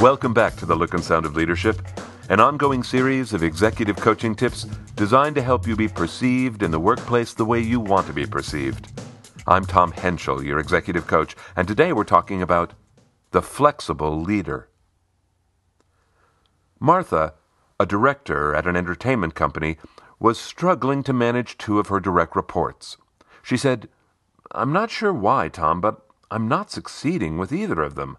Welcome back to the Look and Sound of Leadership, an ongoing series of executive coaching tips designed to help you be perceived in the workplace the way you want to be perceived. I'm Tom Henschel, your executive coach, and today we're talking about the flexible leader. Martha, a director at an entertainment company, was struggling to manage two of her direct reports. She said, I'm not sure why, Tom, but I'm not succeeding with either of them.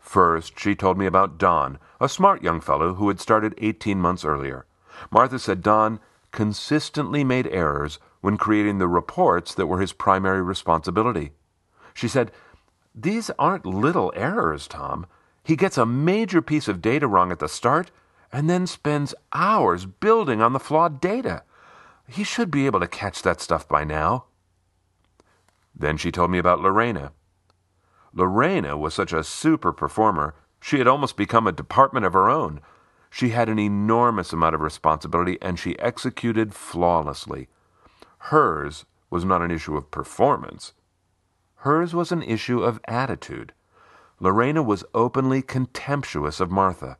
First, she told me about Don, a smart young fellow who had started 18 months earlier. Martha said Don consistently made errors when creating the reports that were his primary responsibility. She said, These aren't little errors, Tom. He gets a major piece of data wrong at the start and then spends hours building on the flawed data. He should be able to catch that stuff by now. Then she told me about Lorena. Lorena was such a super performer, she had almost become a department of her own. She had an enormous amount of responsibility and she executed flawlessly. Hers was not an issue of performance. Hers was an issue of attitude. Lorena was openly contemptuous of Martha.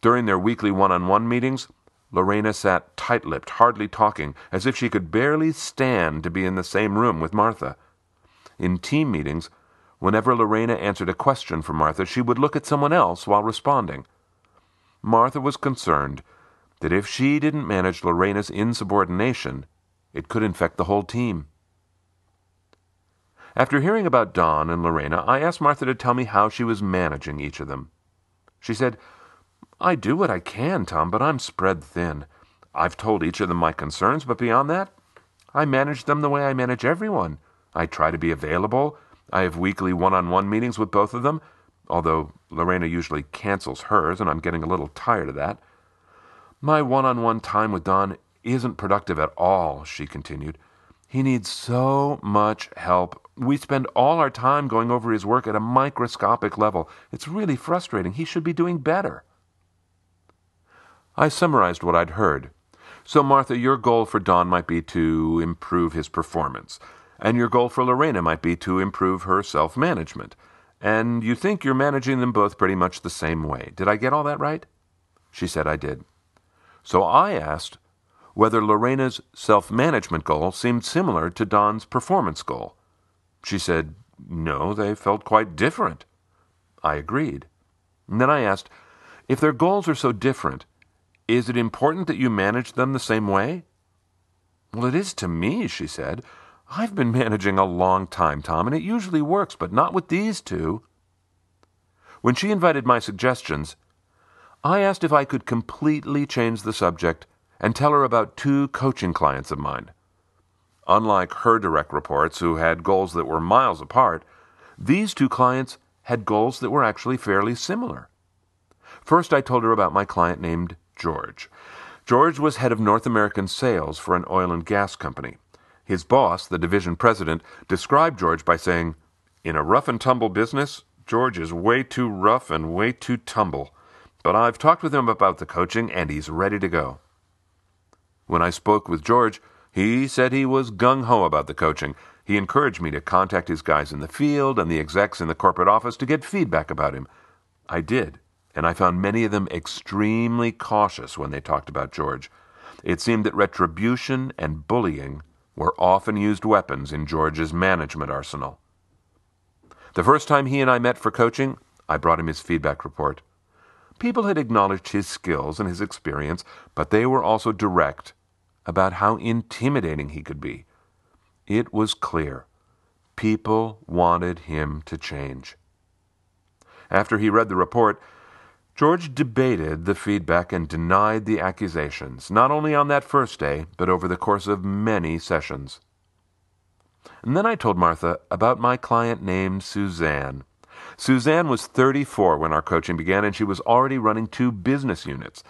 During their weekly one on one meetings, Lorena sat tight lipped, hardly talking, as if she could barely stand to be in the same room with Martha. In team meetings, whenever Lorena answered a question from Martha, she would look at someone else while responding. Martha was concerned that if she didn't manage Lorena's insubordination, it could infect the whole team. After hearing about Don and Lorena, I asked Martha to tell me how she was managing each of them. She said, I do what I can, Tom, but I'm spread thin. I've told each of them my concerns, but beyond that, I manage them the way I manage everyone. I try to be available. I have weekly one on one meetings with both of them, although Lorena usually cancels hers, and I'm getting a little tired of that. My one on one time with Don isn't productive at all, she continued. He needs so much help. We spend all our time going over his work at a microscopic level. It's really frustrating. He should be doing better. I summarized what I'd heard. So, Martha, your goal for Don might be to improve his performance, and your goal for Lorena might be to improve her self management. And you think you're managing them both pretty much the same way. Did I get all that right? She said I did. So I asked whether Lorena's self management goal seemed similar to Don's performance goal. She said, No, they felt quite different. I agreed. And then I asked, If their goals are so different, is it important that you manage them the same way? Well, it is to me, she said. I've been managing a long time, Tom, and it usually works, but not with these two. When she invited my suggestions, I asked if I could completely change the subject and tell her about two coaching clients of mine. Unlike her direct reports, who had goals that were miles apart, these two clients had goals that were actually fairly similar. First, I told her about my client named George. George was head of North American sales for an oil and gas company. His boss, the division president, described George by saying, In a rough and tumble business, George is way too rough and way too tumble. But I've talked with him about the coaching and he's ready to go. When I spoke with George, he said he was gung ho about the coaching. He encouraged me to contact his guys in the field and the execs in the corporate office to get feedback about him. I did and I found many of them extremely cautious when they talked about George. It seemed that retribution and bullying were often used weapons in George's management arsenal. The first time he and I met for coaching, I brought him his feedback report. People had acknowledged his skills and his experience, but they were also direct about how intimidating he could be. It was clear. People wanted him to change. After he read the report, George debated the feedback and denied the accusations, not only on that first day, but over the course of many sessions. And then I told Martha about my client named Suzanne. Suzanne was 34 when our coaching began, and she was already running two business units.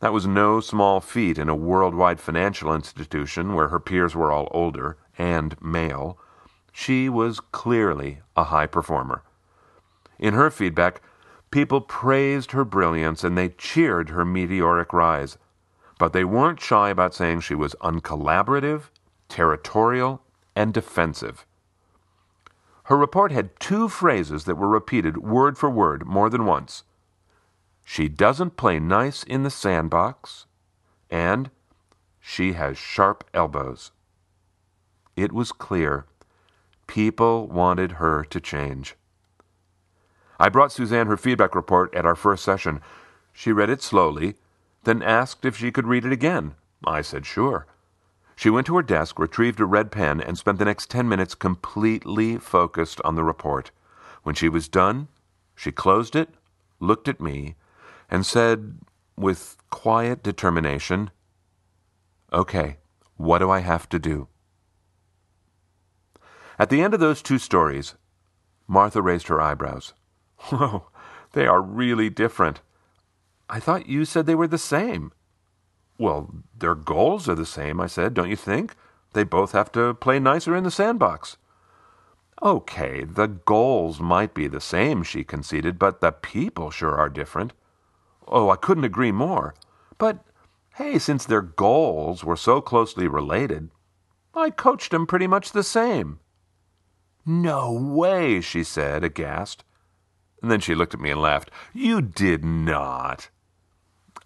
That was no small feat in a worldwide financial institution where her peers were all older and male. She was clearly a high performer. In her feedback, People praised her brilliance and they cheered her meteoric rise. But they weren't shy about saying she was uncollaborative, territorial, and defensive. Her report had two phrases that were repeated word for word more than once. She doesn't play nice in the sandbox, and she has sharp elbows. It was clear. People wanted her to change. I brought Suzanne her feedback report at our first session. She read it slowly, then asked if she could read it again. I said sure. She went to her desk, retrieved a red pen, and spent the next ten minutes completely focused on the report. When she was done, she closed it, looked at me, and said, with quiet determination, Okay, what do I have to do? At the end of those two stories, Martha raised her eyebrows. Oh, they are really different. I thought you said they were the same. Well, their goals are the same, I said, don't you think? They both have to play nicer in the sandbox. Okay, the goals might be the same, she conceded, but the people sure are different. Oh, I couldn't agree more. But, hey, since their goals were so closely related, I coached them pretty much the same. No way, she said, aghast. And then she looked at me and laughed. You did not.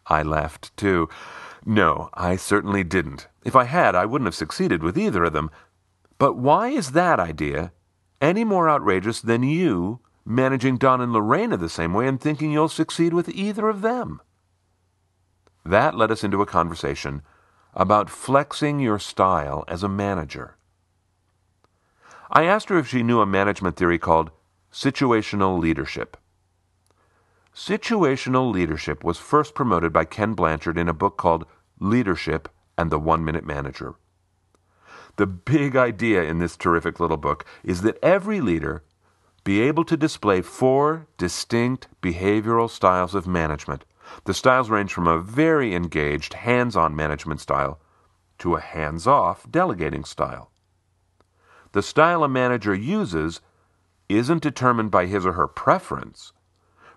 I laughed too. No, I certainly didn't. If I had, I wouldn't have succeeded with either of them. But why is that idea any more outrageous than you managing Don and Lorena the same way and thinking you'll succeed with either of them? That led us into a conversation about flexing your style as a manager. I asked her if she knew a management theory called situational leadership. Situational leadership was first promoted by Ken Blanchard in a book called Leadership and the One Minute Manager. The big idea in this terrific little book is that every leader be able to display four distinct behavioral styles of management. The styles range from a very engaged, hands on management style to a hands off delegating style. The style a manager uses isn't determined by his or her preference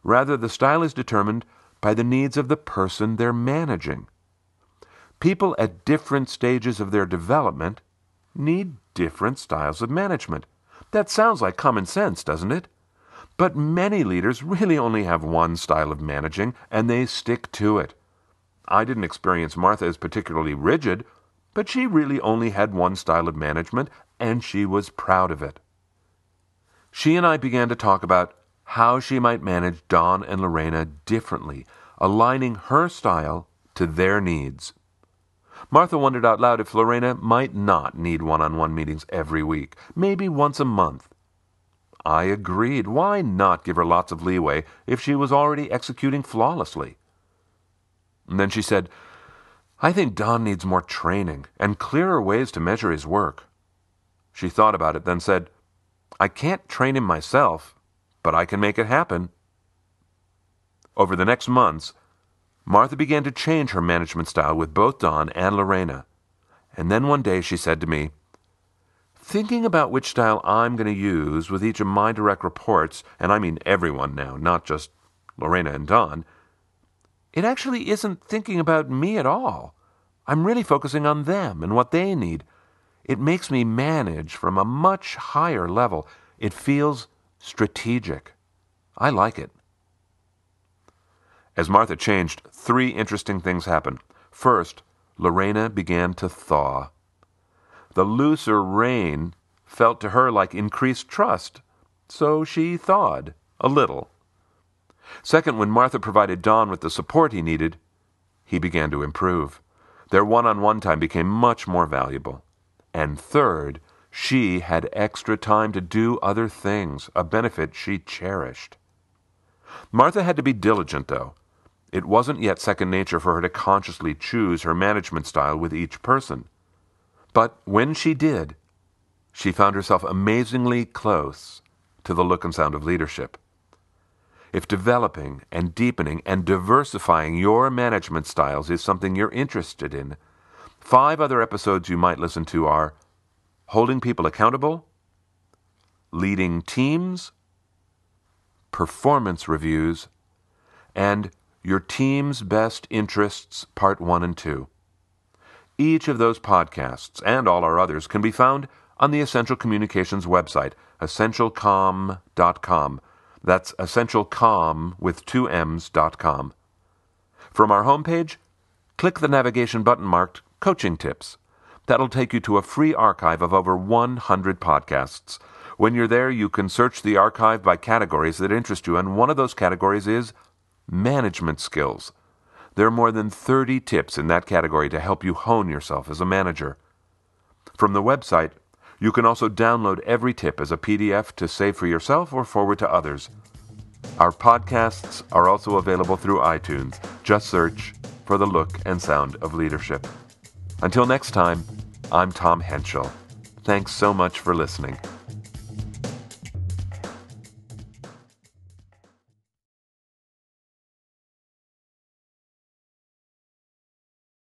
Rather, the style is determined by the needs of the person they're managing. People at different stages of their development need different styles of management. That sounds like common sense, doesn't it? But many leaders really only have one style of managing, and they stick to it. I didn't experience Martha as particularly rigid, but she really only had one style of management, and she was proud of it. She and I began to talk about how she might manage Don and Lorena differently, aligning her style to their needs. Martha wondered out loud if Lorena might not need one on one meetings every week, maybe once a month. I agreed. Why not give her lots of leeway if she was already executing flawlessly? And then she said, I think Don needs more training and clearer ways to measure his work. She thought about it, then said, I can't train him myself, but I can make it happen. Over the next months, Martha began to change her management style with both Don and Lorena. And then one day she said to me, Thinking about which style I'm going to use with each of my direct reports, and I mean everyone now, not just Lorena and Don, it actually isn't thinking about me at all. I'm really focusing on them and what they need. It makes me manage from a much higher level. It feels strategic. I like it. As Martha changed, three interesting things happened. First, Lorena began to thaw. The looser rein felt to her like increased trust, so she thawed a little. Second, when Martha provided Don with the support he needed, he began to improve. Their one on one time became much more valuable. And third, she had extra time to do other things, a benefit she cherished. Martha had to be diligent, though. It wasn't yet second nature for her to consciously choose her management style with each person. But when she did, she found herself amazingly close to the look and sound of leadership. If developing and deepening and diversifying your management styles is something you're interested in, five other episodes you might listen to are holding people accountable, leading teams, performance reviews, and your team's best interests, part one and two. Each of those podcasts and all our others can be found on the Essential Communications website, essentialcomm.com. That's essentialcomm with two M's.com. From our homepage, click the navigation button marked Coaching Tips. That'll take you to a free archive of over 100 podcasts. When you're there, you can search the archive by categories that interest you, and one of those categories is management skills. There are more than 30 tips in that category to help you hone yourself as a manager. From the website, you can also download every tip as a PDF to save for yourself or forward to others. Our podcasts are also available through iTunes. Just search for the look and sound of leadership. Until next time, I'm Tom Henschel. Thanks so much for listening.